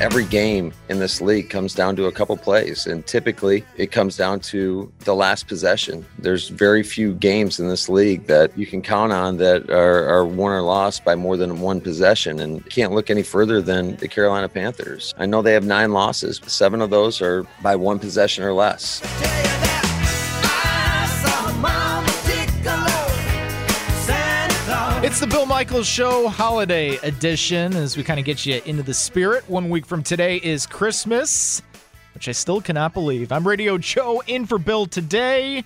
Every game in this league comes down to a couple plays and typically it comes down to the last possession. There's very few games in this league that you can count on that are, are won or lost by more than one possession and can't look any further than the carolina panthers. I know they have nine losses seven of those are by one possession or less It's the Bill Michaels Show Holiday Edition as we kind of get you into the spirit. One week from today is Christmas, which I still cannot believe. I'm Radio Joe in for Bill today.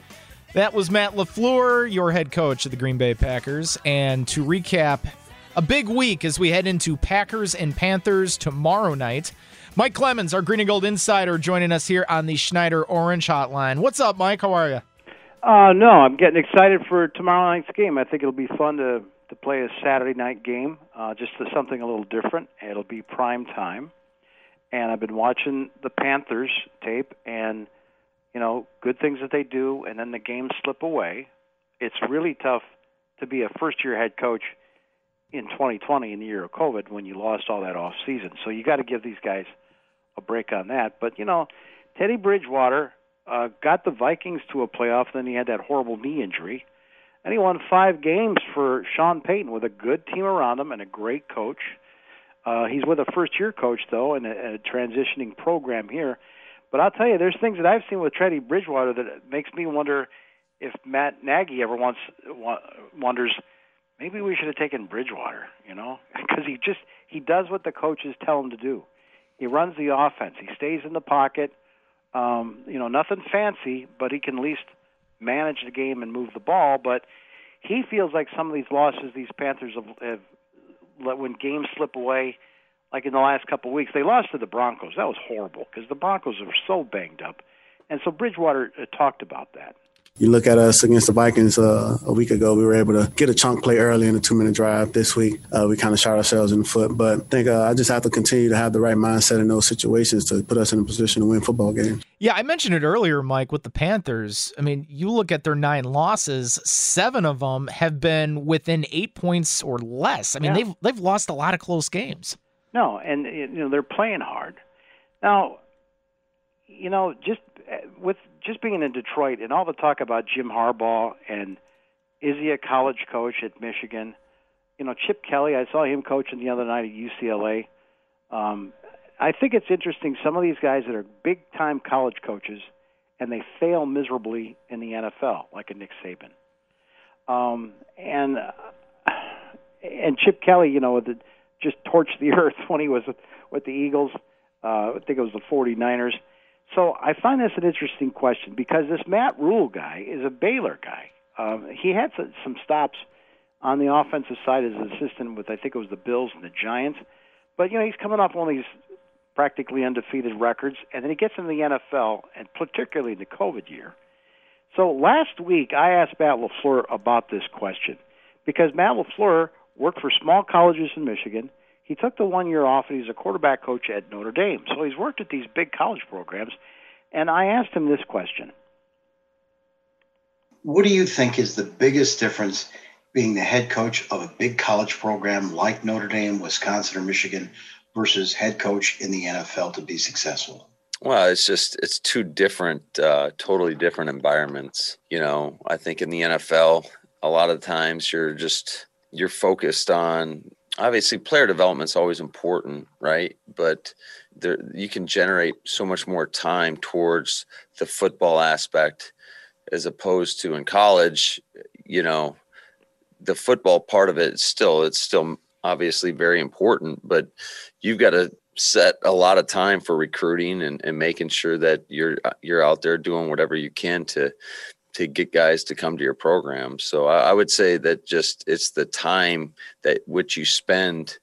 That was Matt LaFleur, your head coach of the Green Bay Packers. And to recap, a big week as we head into Packers and Panthers tomorrow night. Mike Clemens, our Green and Gold insider, joining us here on the Schneider Orange Hotline. What's up, Mike? How are you? Uh, no, I'm getting excited for tomorrow night's game. I think it'll be fun to to play a Saturday night game, uh, just to something a little different. It'll be prime time, and I've been watching the Panthers tape, and you know, good things that they do, and then the games slip away. It's really tough to be a first-year head coach in 2020 in the year of COVID when you lost all that off season. So you got to give these guys a break on that. But you know, Teddy Bridgewater uh, got the Vikings to a playoff. Then he had that horrible knee injury and he won five games for Sean Payton with a good team around him and a great coach. Uh, he's with a first-year coach though, in a, a transitioning program here. But I'll tell you, there's things that I've seen with Teddy Bridgewater that makes me wonder if Matt Nagy ever wants wonders maybe we should have taken Bridgewater, you know, because he just he does what the coaches tell him to do. He runs the offense. He stays in the pocket. Um, you know, nothing fancy, but he can at least manage the game and move the ball. But he feels like some of these losses these Panthers have, have let when games slip away. Like in the last couple of weeks, they lost to the Broncos. That was horrible because the Broncos are so banged up, and so Bridgewater uh, talked about that. You look at us against the Vikings uh, a week ago, we were able to get a chunk play early in the two minute drive. This week, uh, we kind of shot ourselves in the foot. But I think uh, I just have to continue to have the right mindset in those situations to put us in a position to win football games. Yeah, I mentioned it earlier, Mike, with the Panthers. I mean, you look at their nine losses, seven of them have been within eight points or less. I mean, yeah. they've they've lost a lot of close games. No, and you know they're playing hard. Now, you know, just uh, with just being in Detroit and all the talk about Jim Harbaugh and is he a college coach at Michigan? You know, Chip Kelly, I saw him coaching the other night at UCLA. Um, I think it's interesting. Some of these guys that are big time college coaches and they fail miserably in the NFL, like a Nick Saban. Um, and and Chip Kelly, you know, the, just torched the earth when he was with, with the Eagles. Uh, I think it was the 49ers. So I find this an interesting question because this Matt Rhule guy is a Baylor guy. Um, he had some stops on the offensive side as an assistant with I think it was the Bills and the Giants, but you know he's coming off one these practically undefeated records, and then he gets into the NFL, and particularly in the COVID year. So last week I asked Matt LaFleur about this question because Matt LaFleur worked for small colleges in Michigan. He took the one year off, and he's a quarterback coach at Notre Dame. So he's worked at these big college programs. And I asked him this question What do you think is the biggest difference being the head coach of a big college program like Notre Dame, Wisconsin, or Michigan versus head coach in the NFL to be successful? Well, it's just it's two different, uh, totally different environments. You know, I think in the NFL, a lot of times you're just you're focused on obviously player development is always important, right? But there, you can generate so much more time towards the football aspect as opposed to in college, you know, the football part of it still, it's still obviously very important, but you've got to set a lot of time for recruiting and, and making sure that you're, you're out there doing whatever you can to, to get guys to come to your program. So I, I would say that just it's the time that which you spend,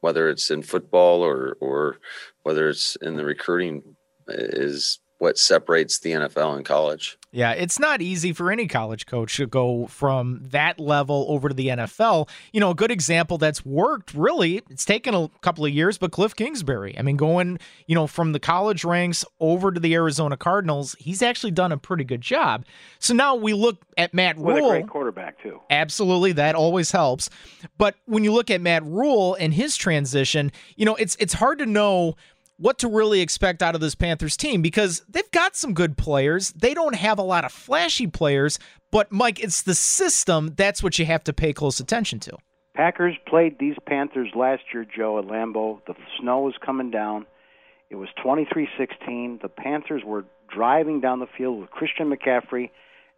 whether it's in football or or whether it's in the recruiting, is what separates the NFL and college. Yeah, it's not easy for any college coach to go from that level over to the NFL. You know, a good example that's worked really, it's taken a couple of years, but Cliff Kingsbury. I mean, going, you know, from the college ranks over to the Arizona Cardinals, he's actually done a pretty good job. So now we look at Matt With Rhule. a great quarterback, too. Absolutely, that always helps. But when you look at Matt Rhule and his transition, you know, it's it's hard to know what to really expect out of this Panthers team because they've got some good players. They don't have a lot of flashy players, but Mike, it's the system that's what you have to pay close attention to. Packers played these Panthers last year, Joe, at Lambeau. The snow was coming down. It was 23-16. The Panthers were driving down the field with Christian McCaffrey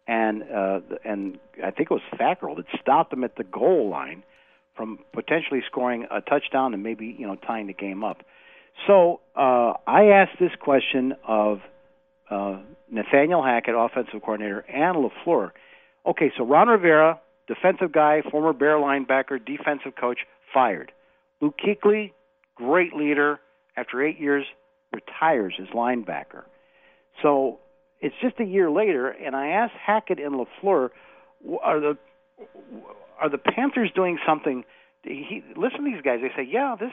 and uh, and I think it was Fackrell that stopped them at the goal line from potentially scoring a touchdown and maybe you know tying the game up. So uh, I asked this question of uh, Nathaniel Hackett, offensive coordinator, and LaFleur. Okay, so Ron Rivera, defensive guy, former Bear linebacker, defensive coach, fired. Luke Kuechly, great leader, after eight years, retires as linebacker. So it's just a year later, and I asked Hackett and LaFleur, are the are the Panthers doing something? He, listen to these guys. They say, yeah, this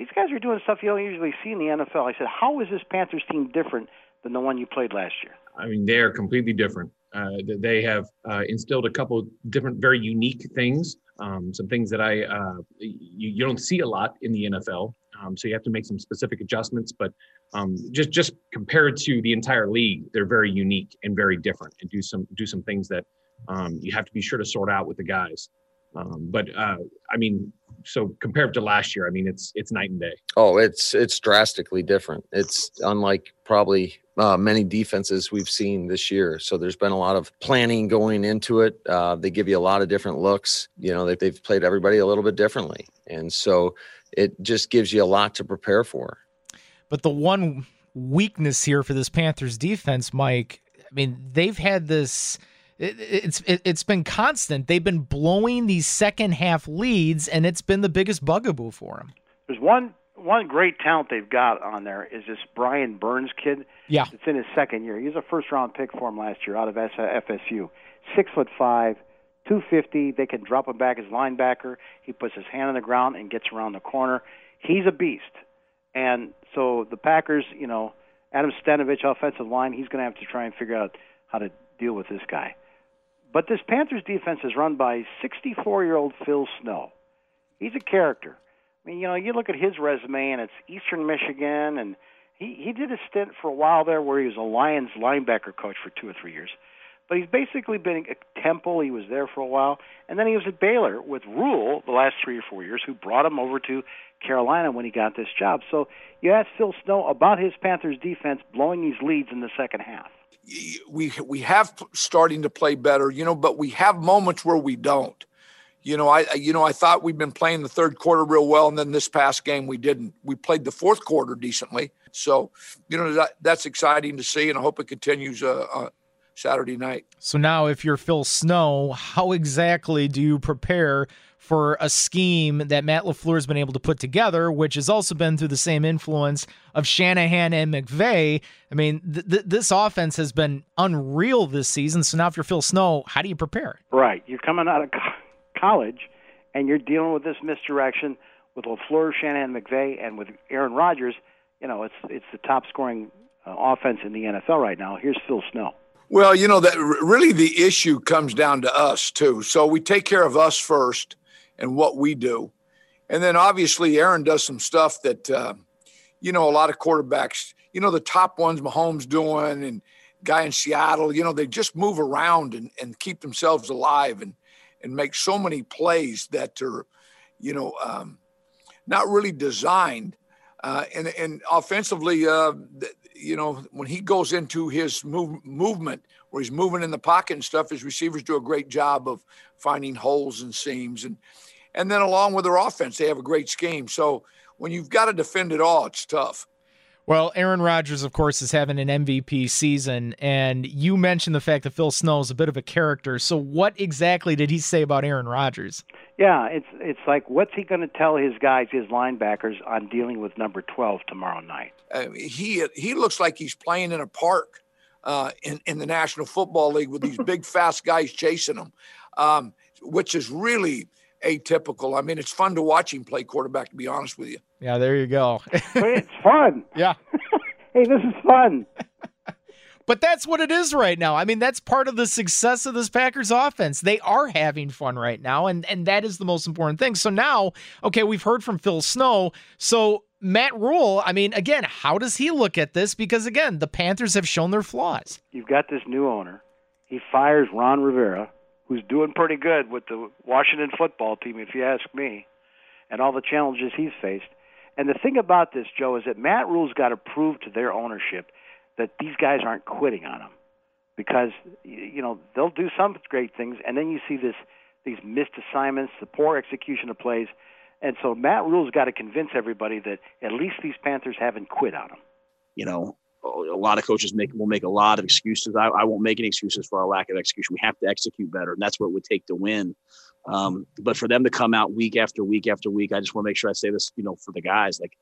these guys are doing stuff you don't usually see in the NFL. I said, how is this Panthers team different than the one you played last year? I mean, they are completely different. Uh, they have uh, instilled a couple different, very unique things. Um, some things that I uh, you, you, don't see a lot in the NFL. Um, so you have to make some specific adjustments. But um, just just compared to the entire league, they're very unique and very different, and do some do some things that um, you have to be sure to sort out with the guys. Um, but uh, I mean, so compared to last year, I mean, it's it's night and day. Oh, it's it's drastically different. It's unlike probably uh, many defenses we've seen this year. So there's been a lot of planning going into it. Uh, they give you a lot of different looks. You know, they, they've played everybody a little bit differently, and so it just gives you a lot to prepare for. But the one weakness here for this Panthers defense, Mike, I mean, they've had this it, it's it, has been constant. They've been blowing these second half leads, and it's been the biggest bugaboo for them. There's one one great talent they've got on there is this Brian Burns kid. Yeah, it's in his second year. He's a first round pick for him last year out of FSU. Six foot five, two fifty. They can drop him back as linebacker. He puts his hand on the ground and gets around the corner. He's a beast. And so the Packers, you know, Adam Stenavich, offensive line, he's going to have to try and figure out how to deal with this guy. But this Panthers defense is run by 64 year old Phil Snow. He's a character. I mean, you know, you look at his resume, and it's Eastern Michigan, and he he did a stint for a while there where he was a Lions linebacker coach for two or three years. But he's basically been at Temple. He was there for a while, and then he was at Baylor with Rhule the last three or four years, who brought him over to Carolina when he got this job. So you ask Phil Snow about his Panthers defense blowing these leads in the second half we we have starting to play better, you know, but we have moments where we don't. You know, I you know I thought we'd been playing the third quarter real well, and then this past game we didn't. We played the fourth quarter decently, so you know that, that's exciting to see, and I hope it continues uh, uh, Saturday night. So now, if you're Phil Snow, how exactly do you prepare for a scheme that Matt LaFleur has been able to put together, which has also been through the same influence of Shanahan and McVay. I mean, th- th- this offense has been unreal this season. So now, if you're Phil Snow, how do you prepare? Right. You're coming out of co- college and you're dealing with this misdirection with LaFleur, Shanahan, McVay, and with Aaron Rodgers. You know, it's it's the top scoring uh, offense in the NFL right now. Here's Phil Snow. Well, you know that really the issue comes down to us too. So we take care of us first, and what we do. And then obviously Aaron does some stuff that, uh, you know, a lot of quarterbacks, you know, the top ones Mahomes doing and guy in Seattle, you know, they just move around and, and keep themselves alive and, and make so many plays that are, you know, um, not really designed. Uh, and, and offensively, uh, you know, when he goes into his move, movement, where he's moving in the pocket and stuff, his receivers do a great job of finding holes and seams. And and then along with their offense, they have a great scheme. So when you've got to defend it all, it's tough. Well, Aaron Rodgers, of course, is having an MVP season, and you mentioned the fact that Phil Snow is a bit of a character. So, what exactly did he say about Aaron Rodgers? Yeah, it's it's like what's he going to tell his guys, his linebackers, on dealing with number twelve tomorrow night? Uh, he he looks like he's playing in a park uh, in in the National Football League with these big fast guys chasing him, um, which is really atypical. I mean, it's fun to watch him play quarterback. To be honest with you. Yeah, there you go. but it's fun. Yeah. hey, this is fun. But that's what it is right now. I mean, that's part of the success of this Packers offense. They are having fun right now, and and that is the most important thing. So now, okay, we've heard from Phil Snow. So Matt Rhule, I mean, again, how does he look at this? Because again, the Panthers have shown their flaws. You've got this new owner. He fires Ron Rivera, who's doing pretty good with the Washington football team, if you ask me, and all the challenges he's faced. And the thing about this, Joe, is that Matt Rhule's got to prove to their ownership that these guys aren't quitting on him, because you know they'll do some great things, and then you see this these missed assignments, the poor execution of plays, and so Matt Rhule's got to convince everybody that at least these Panthers haven't quit on him. You know, a lot of coaches make will make a lot of excuses. I, I won't make any excuses for our lack of execution. We have to execute better, and that's what it would take to win. Um, but for them to come out week after week after week, I just want to make sure I say this, you know, for the guys, like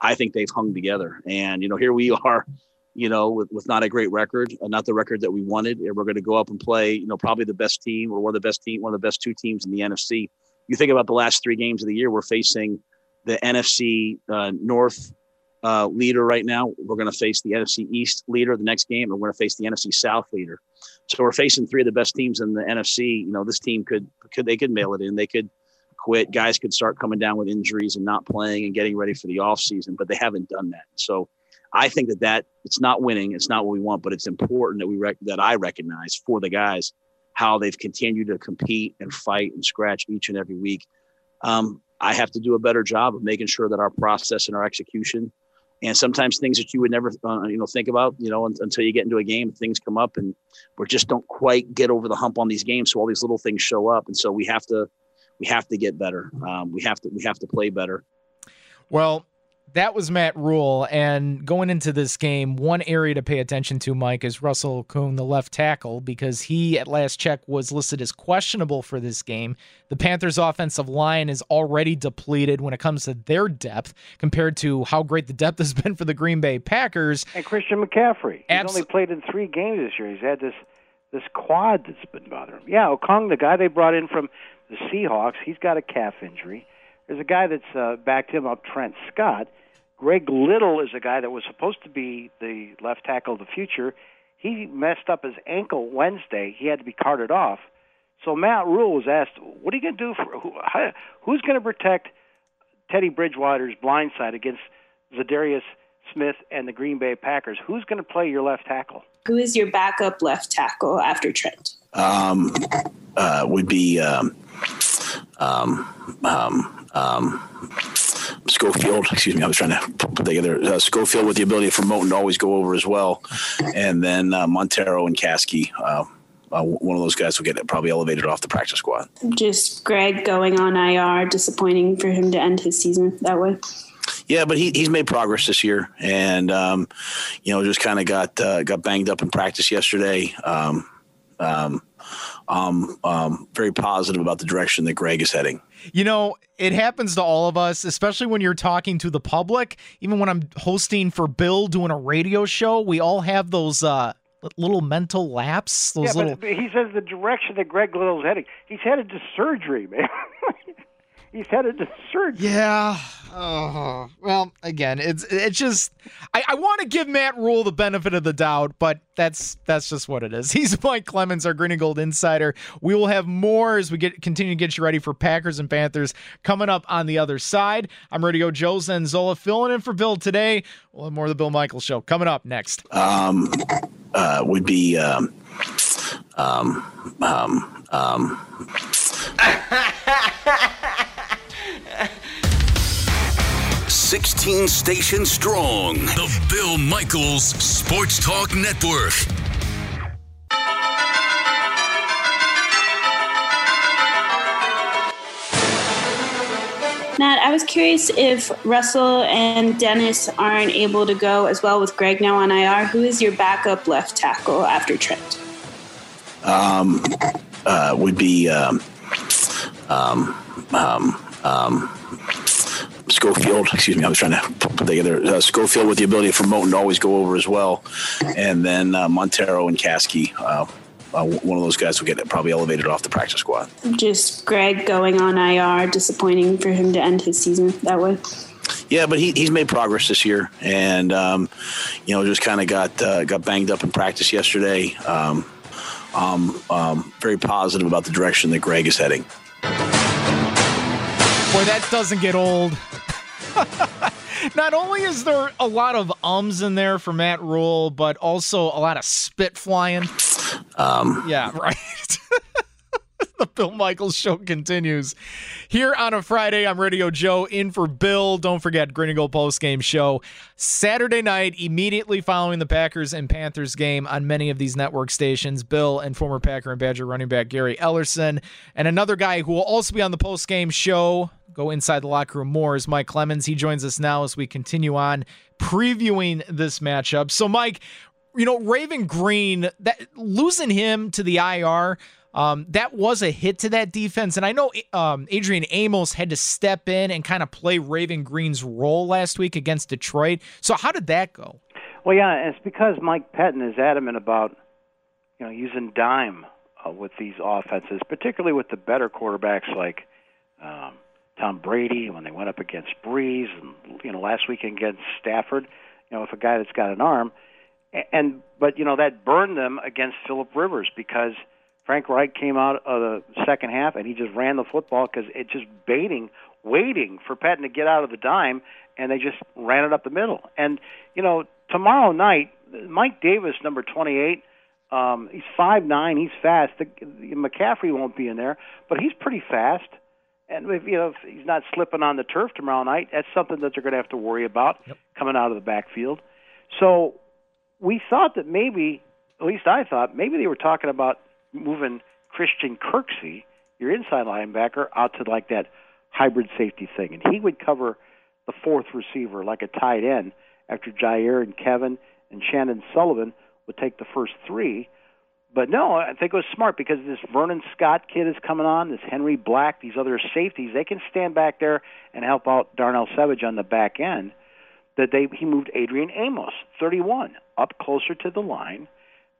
I think they've hung together. And, you know, here we are, you know, with, with not a great record, uh, not the record that we wanted. And we're going to go up and play, you know, probably the best team or one of the best team, one of the best two teams in the NFC. You think about the last three games of the year, we're facing the NFC uh, North uh, leader right now. We're going to face the NFC East leader the next game, and we're going to face the NFC South leader. So we're facing three of the best teams in the NFC. You know, this team could could they could mail it in. They could quit. Guys could start coming down with injuries and not playing and getting ready for the off season, but they haven't done that. So I think that that it's not winning. It's not what we want, but it's important that we rec- that I recognize for the guys how they've continued to compete and fight and scratch each and every week. Um, I have to do a better job of making sure that our process and our execution and sometimes things that you would never uh, you know think about you know until you get into a game things come up and we just don't quite get over the hump on these games. So all these little things show up. And so we have to we have to get better. Um, we have to we have to play better. Well that was Matt Rhule. And going into this game, one area to pay attention to, Mike, is Russell Okung, the left tackle, because he, at last check, was listed as questionable for this game. The Panthers' offensive line is already depleted when it comes to their depth compared to how great the depth has been for the Green Bay Packers. And Christian McCaffrey. He's Abs- only played in three games this year. He's had this this quad that's been bothering him. Yeah, Okung, the guy they brought in from the Seahawks, he's got a calf injury. There's a guy that's uh, backed him up, Trent Scott. Greg Little is a guy that was supposed to be the left tackle of the future. He messed up his ankle Wednesday. He had to be carted off. So Matt Rhule was asked, "What are you going to do for who, who's going to protect Teddy Bridgewater's blind side against Za'Darius Smith and the Green Bay Packers? Who's going to play your left tackle?" Who is your backup left tackle after Trent? Um, uh, would be um, um, um, um, Schofield. Excuse me, I was trying to put together uh, Schofield with the ability for Moton to always go over as well, and then uh, Monteiro and Kaskey. Uh, uh, one of those guys will get probably elevated off the practice squad. Just Greg going on IR, disappointing for him to end his season that way. Yeah, but he, he's made progress this year, and um, you know, just kind of got uh, got banged up in practice yesterday. Um, um, um, um, very positive about the direction that Greg is heading. You know, it happens to all of us, especially when you're talking to the public. Even when I'm hosting for Bill doing a radio show, we all have those uh, little mental laps. Those yeah, little. But he says the direction that Greg Little's heading. He's headed to surgery, man. he's headed to surgery. Yeah. Oh, well, again, it's it's just I, I want to give Matt Rhule the benefit of the doubt, but that's that's just what it is. He's Mike Clemens, our Green and Gold insider. We will have more as we get continue to get you ready for Packers and Panthers coming up on the other side. I'm Radio Joe Zanzola filling in for Bill today. We'll have more of the Bill Michaels show coming up next. Um, uh, would be um, um, um, um. 16 stations strong. The Bill Michaels Sports Talk Network. Matt, I was curious if Russell and Dennis aren't able to go as well with Greg now on IR. Who is your backup left tackle after Trent? Um, uh, would be um, um, um, um, Schofield. Excuse me, I was trying to put together uh, Schofield with the ability for Moton to always go over as well, and then uh, Monteiro and Kaskey. Uh, uh, one of those guys will get probably elevated off the practice squad. Just Greg going on IR, disappointing for him to end his season that way. Yeah, but he, he's made progress this year, and um, you know just kind of got uh, got banged up in practice yesterday. Um, um, um, very positive about the direction that Greg is heading. Boy, that doesn't get old. Not only is there a lot of ums in there for Matt Rhule, but also a lot of spit flying. Um, yeah, right. the Bill Michaels show continues here on a Friday. I'm Radio Joe in for Bill. Don't forget Grinning post game show Saturday night, immediately following the Packers and Panthers game on many of these network stations. Bill and former Packer and Badger running back Gary Ellerson, and another guy who will also be on the post game show. Go inside the locker room more is Mike Clemens. He joins us now as we continue on previewing this matchup. So, Mike, you know, Raven Greene that losing him to the IR um, that was a hit to that defense. And I know um, Adrian Amos had to step in and kind of play Raven Greene's role last week against Detroit. So how did that go? Well, yeah, it's because Mike Pettine is adamant about you know using dime uh, with these offenses, particularly with the better quarterbacks like um, Tom Brady when they went up against Brees, and you know last week against Stafford. You know, with a guy that's got an arm, and but you know that burned them against Philip Rivers because Frank Reich came out of the second half and he just ran the football because it just baiting, waiting for Pettine to get out of the dime, and they just ran it up the middle. And you know, tomorrow night, Mike Davis, number 28, um, he's five nine, he's fast. The, McCaffrey won't be in there, but he's pretty fast. And if you know if he's not slipping on the turf tomorrow night, that's something that they're going to have to worry about yep. coming out of the backfield. So we thought that maybe, at least I thought, maybe they were talking about moving Christian Kirksey, your inside linebacker, out to like that hybrid safety thing, and he would cover the fourth receiver like a tight end after Jaire and Kevin and Chandon Sullivan would take the first three. But no, I think it was smart because this Vernon Scott kid is coming on, this Henry Black, these other safeties, they can stand back there and help out Darnell Savage on the back end. That they he moved Adrian Amos, 31, up closer to the line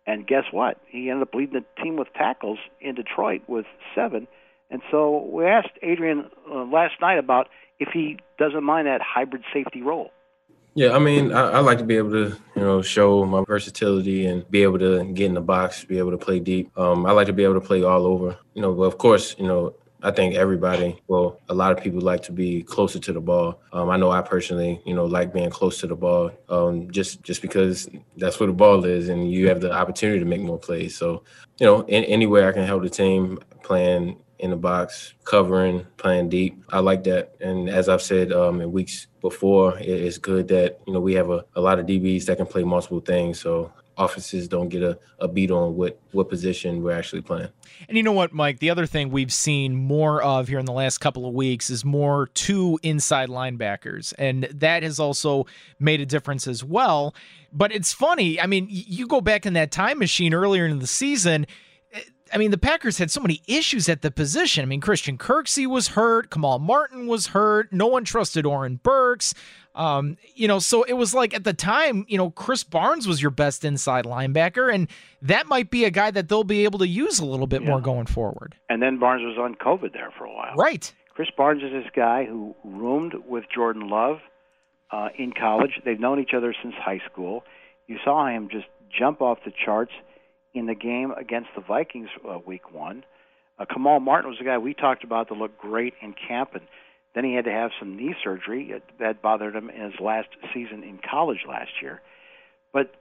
and guess what? He ended up leading the team with tackles in Detroit with seven. And so we asked Adrian uh, last night about if he doesn't mind that hybrid safety role. Yeah, I mean, I, I, like to be able to, you know, show my versatility and be able to get in the box, be able to play deep. Um, I like to be able to play all over. You know, but of course, you know, I think everybody, well, a lot of people like to be closer to the ball. Um, I know I personally, you know, like being close to the ball, um, just just because that's where the ball is, and you have the opportunity to make more plays. So, you know, in, anywhere I can help the team playing in the box, covering, playing deep, I like that. And as I've said um, in weeks before, it's good that you know we have a, a lot of DBs that can play multiple things. So offenses don't get a, a beat on what what position we're actually playing. And you know what, Mike? The other thing we've seen more of here in the last couple of weeks is more two inside linebackers, and that has also made a difference as well. But it's funny. I mean, you go back in that time machine earlier in the season. I mean, the Packers had so many issues at the position. I mean, Christian Kirksey was hurt, Kamal Martin was hurt, no one trusted Oren Burks. Um, you know, so it was like at the time, you know, Krys Barnes was your best inside linebacker, and that might be a guy that they'll be able to use a little bit yeah. more going forward. And then Barnes was on COVID there for a while. Right. Krys Barnes is this guy who roomed with Jordan Love uh, in college. They've known each other since high school. You saw him just jump off the charts in the game against the Vikings uh, week one. Uh, Kamal Martin was the guy we talked about that looked great in camp, and then he had to have some knee surgery that bothered him in his last season in college last year. But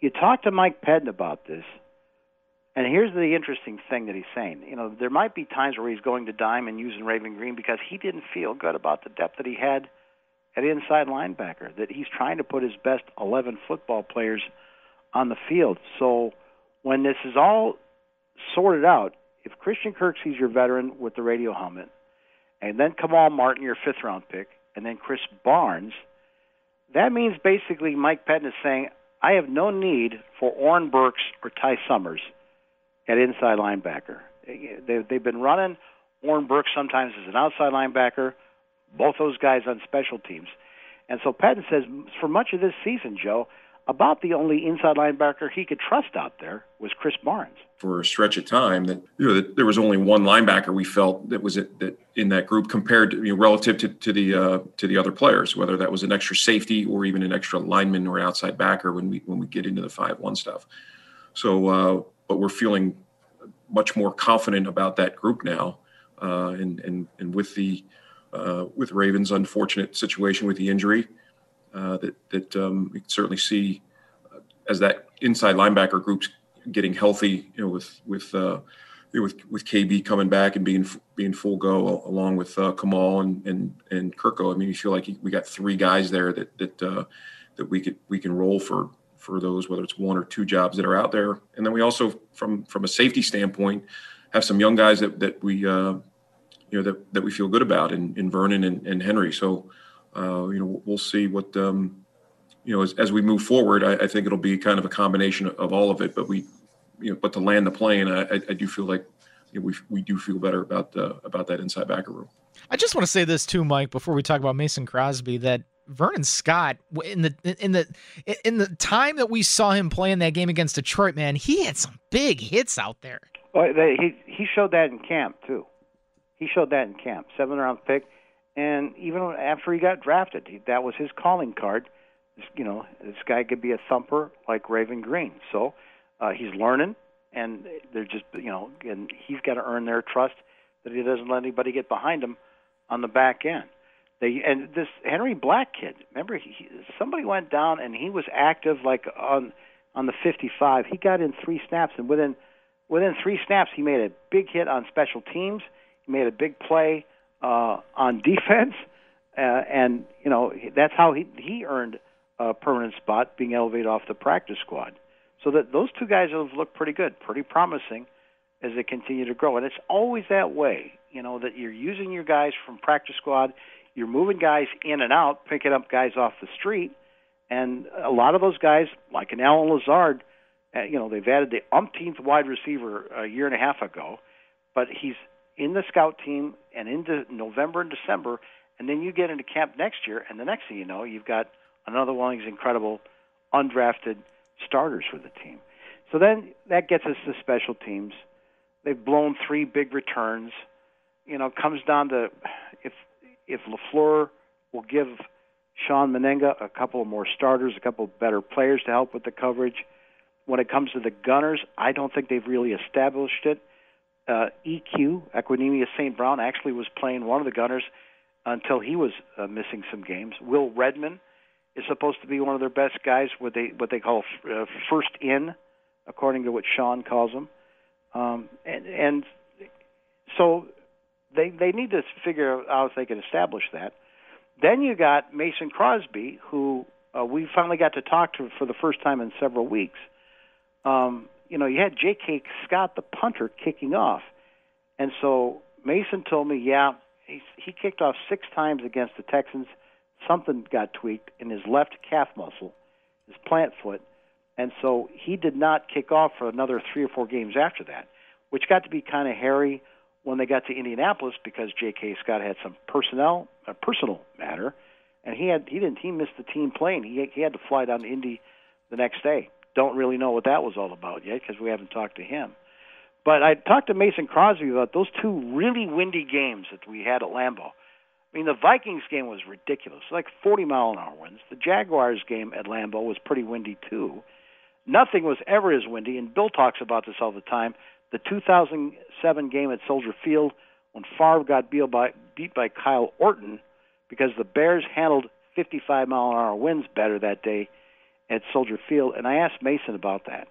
you talk to Mike Pettine about this, and here's the interesting thing that he's saying. You know, there might be times where he's going to dime and using Raven Greene because he didn't feel good about the depth that he had at inside linebacker. That he's trying to put his best 11 football players on the field. So when this is all sorted out, if Christian Kirksey's your veteran with the radio helmet, and then Kamal Martin, your fifth round pick, and then Krys Barnes, that means basically Mike Pettine is saying, I have no need for Oren Burks or Ty Summers at inside linebacker. They, they've been running Oren Burks sometimes as an outside linebacker, both those guys on special teams. And so Pettine says for much of this season, Joe, about the only inside linebacker he could trust out there was Krys Barnes. For a stretch of time, that you know that there was only one linebacker we felt that was it, that in that group compared to you know, relative to, to the uh, to the other players, whether that was an extra safety or even an extra lineman or outside backer when we when we get into the five one stuff. So, uh, but we're feeling much more confident about that group now, uh, and and and with the uh, with Ravens' unfortunate situation with the injury uh, that that um, we can certainly see uh, as that inside linebacker group's getting healthy. You know, with with uh, with with KB coming back and being being full go along with uh, Kamal and and and Kirko. I mean, you feel like we got three guys there that that uh, that we could we can roll for for those whether it's one or two jobs that are out there. And then we also from from a safety standpoint have some young guys that that we uh, you know that that we feel good about in, in Vernon and, and Henry. So uh, you know, we'll see what, um, you know, as, as we move forward, I, I, think it'll be kind of a combination of all of it. But we, you know, but to land the plane, I, I do feel like you know, we we do feel better about uh, about that inside backer room. I just want to say this too, Mike, before we talk about Mason Crosby, that Vernon Scott in the in the in the time that we saw him play in that game against Detroit, man, he had some big hits out there. Well, he he showed that in camp too. He showed that in camp. Seven round pick. And even after he got drafted, he, that was his calling card. You know, this guy could be a thumper like Raven Greene. So uh, he's learning, and they're just, you know, and he's got to earn their trust that he doesn't let anybody get behind him on the back end. They and this Henry Black kid, remember, he, somebody went down and he was active like on on the 55. He got in three snaps, and within within three snaps, he made a big hit on special teams. He made a big play uh, on defense, uh, and you know that's how he he earned a permanent spot, being elevated off the practice squad. So that those two guys have looked pretty good, pretty promising as they continue to grow. And it's always that way, you know, that you're using your guys from practice squad, you're moving guys in and out, picking up guys off the street, and a lot of those guys, like an Allen Lazard, uh, you know, they've added the umpteenth wide receiver a year and a half ago, but he's in the scout team and into November and December, and then you get into camp next year, and the next thing you know, you've got another one of these incredible undrafted starters for the team. So then that gets us to special teams. They've blown three big returns. You know, it comes down to if if Lafleur will give Shawn Mennenga a couple of more starters, a couple of better players to help with the coverage. When it comes to the Gunners, I don't think they've really established it uh, EQ, Equanimeous St. Brown, actually was playing one of the gunners until he was uh, missing some games. Will Redmond is supposed to be one of their best guys, what they what they call uh, first in, according to what Sean calls them. Um, and, and so they they need to figure out if they can establish that. Then you got Mason Crosby, who uh, we finally got to talk to for the first time in several weeks. Um, you know, you had J.K. Scott, the punter, kicking off. And so Mason told me, yeah, he, he kicked off six times against the Texans. Something got tweaked in his left calf muscle, his plant foot. And so he did not kick off for another three or four games after that, which got to be kind of hairy when they got to Indianapolis because J.K. Scott had some personnel, a personal matter, and he had he didn't he missed the team plane. He he had to fly down to Indy the next day don't really know what that was all about yet because we haven't talked to him. But I talked to Mason Crosby about those two really windy games that we had at Lambeau. I mean, the Vikings game was ridiculous, like 40 mile an hour winds. The Jaguars game at Lambeau was pretty windy too. Nothing was ever as windy, and Bill talks about this all the time. The 2007 game at Soldier Field when Favre got beat by, beat by Kyle Orton because the Bears handled 55 mile an hour winds better that day at Soldier Field, and I asked Mason about that.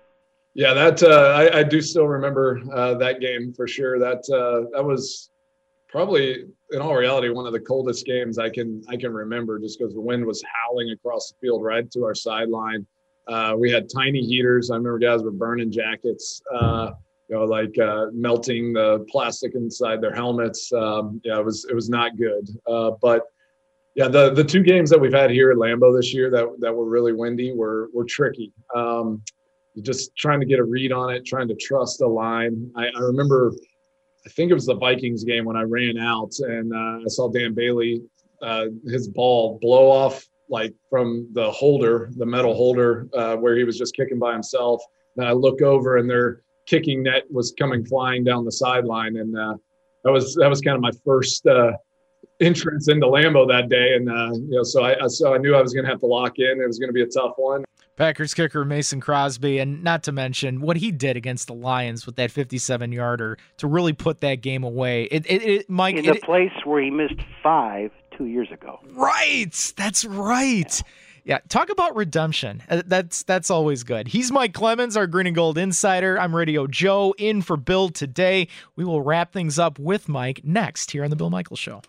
Yeah, that uh, I, I, do still remember uh, that game for sure. That uh, that was probably, in all reality, one of the coldest games I can I can remember, just because the wind was howling across the field right to our sideline. Uh, we had tiny heaters. I remember guys were burning jackets. Uh, you know, like uh, melting the plastic inside their helmets. Um, yeah, it was it was not good. But yeah, the the two games that we've had here at Lambeau this year that that were really windy were were tricky. Um, just trying to get a read on it, trying to trust the line. I, I remember, I think it was the Vikings game when I ran out and uh, I saw Dan Bailey, uh, his ball blow off like from the holder, the metal holder, uh, where he was just kicking by himself. And I look over and their kicking net was coming flying down the sideline, and uh, that was that was kind of my first uh, entrance into Lambeau that day. And uh, you know, so I so I knew I was going to have to lock in. It was going to be a tough one. Packers kicker Mason Crosby, and not to mention what he did against the Lions with that 57 yarder to really put that game away. It, it, it Mike, in it, the place where he missed five two years ago. Right, that's right. Yeah, talk about redemption. Uh, That's that's always good. He's Mike Clemens, our Green and Gold insider. I'm Radio Joe in for Bill today. We will wrap things up with Mike next here on the Bill Michaels Show.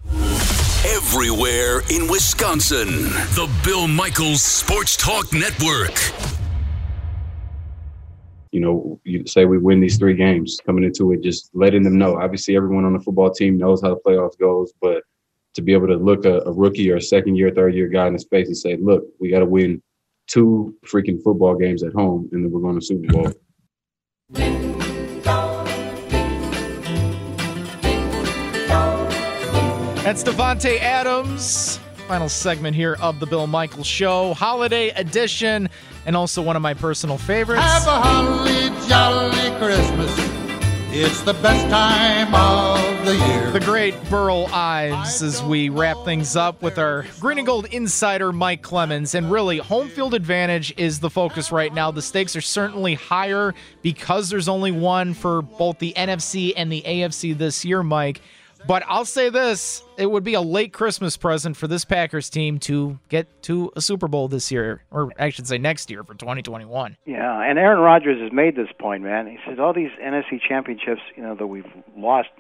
Everywhere in Wisconsin. The Bill Michaels Sports Talk Network. you know, you say we win these three games coming into it, just letting them know. Obviously, everyone on the football team knows how the playoffs goes, but to be able to look a, a rookie or a second year, third year guy in his face and say, "Look, we got to win two freaking football games at home, and then we're going to Super Bowl." That's Davante Adams. Final segment here of the Bill Michaels Show, holiday edition, and also one of my personal favorites. Have a holly jolly Christmas. It's the best time of the year. The great Burl Ives as we wrap things up with our Green and Gold insider, Mike Clemens. And really, home field advantage is the focus right now. The stakes are certainly higher because there's only one for both the NFC and the AFC this year, Mike. But I'll say this it would be a late Christmas present for this Packers team to get to a Super Bowl this year, or I should say next year for 2021. Yeah, and Aaron Rodgers has made this point, man. He says all these NFC championships, you know, that we've lost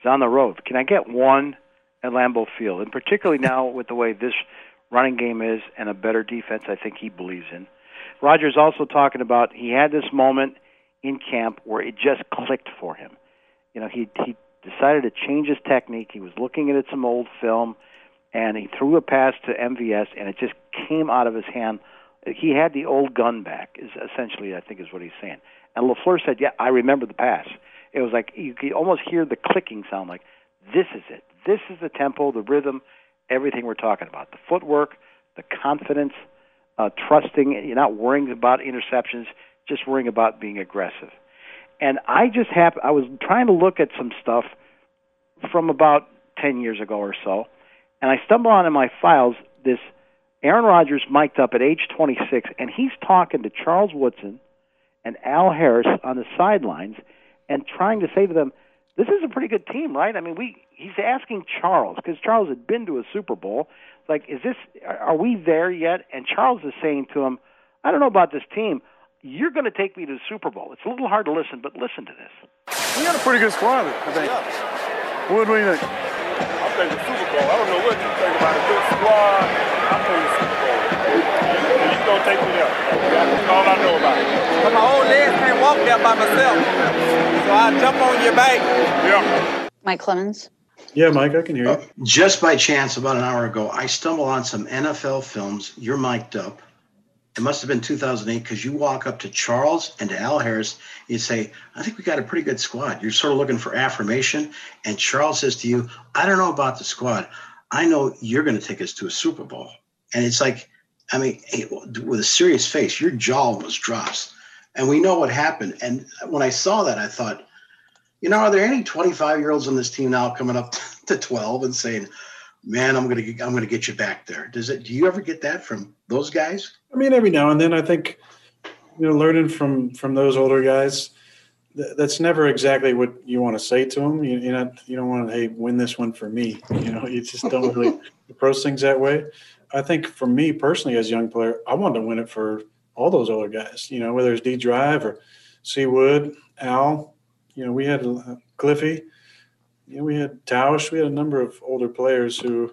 is on the road. Can I get one at Lambeau Field? And particularly now with the way this running game is and a better defense, I think he believes in. Rodgers also talking about he had this moment in camp where it just clicked for him. You know, he he decided to change his technique. He was looking at some old film, and he threw a pass to MVS, and it just came out of his hand. He had the old gun back. Is essentially, I think, is what he's saying. And Lafleur said, "Yeah, I remember the pass." It was like you could almost hear the clicking sound. Like this is it. This is the tempo, the rhythm, everything we're talking about. The footwork, the confidence, uh, trusting. You're not worrying about interceptions, just worrying about being aggressive. And I just happened, I was trying to look at some stuff from about 10 years ago or so, and I stumbled on in my files this Aaron Rodgers mic'd up at age 26, and he's talking to Charles Woodson and Al Harris on the sidelines and trying to say to them, this is a pretty good team, right? I mean, we he's asking Charles because Charles had been to a Super Bowl. Like, is this are we there yet? And Charles is saying to him, I don't know about this team. You're going to take me to the Super Bowl. It's a little hard to listen, but listen to this. We got a pretty good squad, I think. What do you think? I think the Super Bowl. I don't know what you think about a good squad. I think the Super Bowl. You gonna take me there? That's all I know about it. But my old legs can't walk there by myself, so I jump on your back. Yeah. Mike Clemens. Yeah, Mike, I can hear you. Uh, just by chance, about an hour ago, I stumbled on some NFL films. You're mic'd up. It must have been 2008 because you walk up to Charles and to Al Harris. You say, I think we got a pretty good squad. You're sort of looking for affirmation. And Charles says to you, I don't know about the squad. I know you're going to take us to a Super Bowl. And it's like, I mean, with a serious face, your jaw was dropped. And we know what happened. And when I saw that, I thought, you know, are there any 25 year olds on this team now coming up to 12 and saying, man, I'm going to, I'm going to get you back there. Does it, do you ever get that from those guys? I mean, every now and then, I think you know, learning from from those older guys, th- that's never exactly what you want to say to them. You, you're not, you don't want to, hey, win this one for me. You know, you just don't really approach things that way. I think for me personally, as a young player, I wanted to win it for all those older guys. You know, whether it's D Drive or C Wood, Al. You know, we had uh, Cliffy. Know, we had Tausch. We had a number of older players who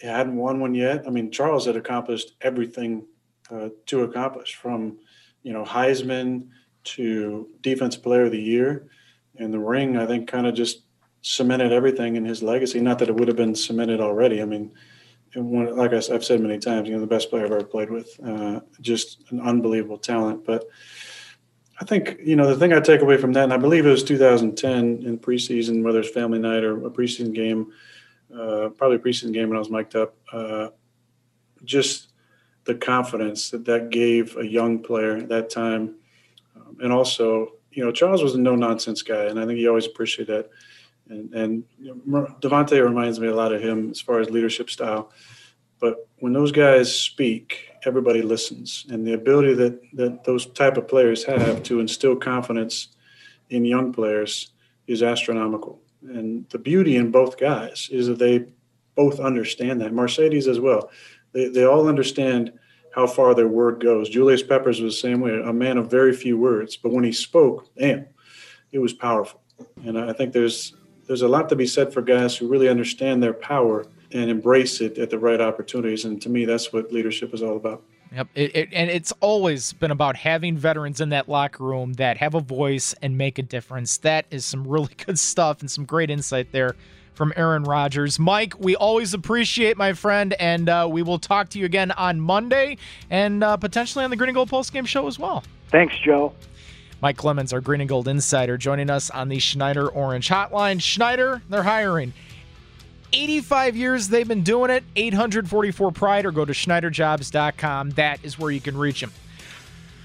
hadn't won one yet. I mean, Charles had accomplished everything uh, to accomplish from, you know, Heisman to Defensive Player of the Year. and the ring, I think, kind of just cemented everything in his legacy. Not that it would have been cemented already. I mean, like I, have said many times, you know, the best player I've ever played with, uh, just an unbelievable talent. But I think, you know, the thing I take away from that, and I believe it was 2010 in preseason, whether it's family night or a preseason game, uh, probably a preseason game when I was mic'd up, uh, just the confidence that that gave a young player at that time. Um, and also, you know, Charles was a no nonsense guy, and I think he always appreciated that. And, and you know, Davante reminds me a lot of him as far as leadership style. But when those guys speak, everybody listens, and the ability that that those type of players have to instill confidence in young players is astronomical. And the beauty in both guys is that they both understand that. Marcedes as well. They they all understand how far their word goes. Julius Peppers was the same way, a man of very few words, but when he spoke, damn, it was powerful. And I think there's there's a lot to be said for guys who really understand their power and embrace it at the right opportunities. And to me, that's what leadership is all about. Yep. It, it, and it's always been about having veterans in that locker room that have a voice and make a difference. That is some really good stuff and some great insight there from Aaron Rodgers. Mike, we always appreciate, my friend, and uh, we will talk to you again on Monday and uh, potentially on the Green and Gold Post Game Show as well. Thanks, Joe. Mike Clemens, our Green and Gold Insider, joining us on the Schneider Orange Hotline. Schneider, they're hiring. 85 years they've been doing it. 844 Pride or go to SchneiderJobs.com. That is where you can reach them.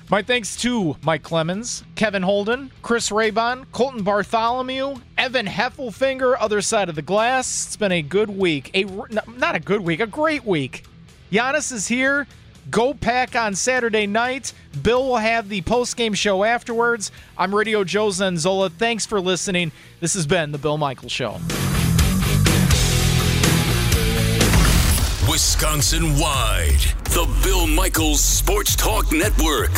My thanks to Mike Clemens, Kevin Holden, Chris Raybon, Colton Bartholomew, Evan Heffelfinger, other side of the glass. It's been a good week. A not a good week, a great week. Giannis is here. Go Pack on Saturday night. Bill will have the post-game show afterwards. I'm Radio Joe Zenzola. Thanks for listening. This has been the Bill Michael Show. Wisconsin wide, the Bill Michaels Sports Talk Network.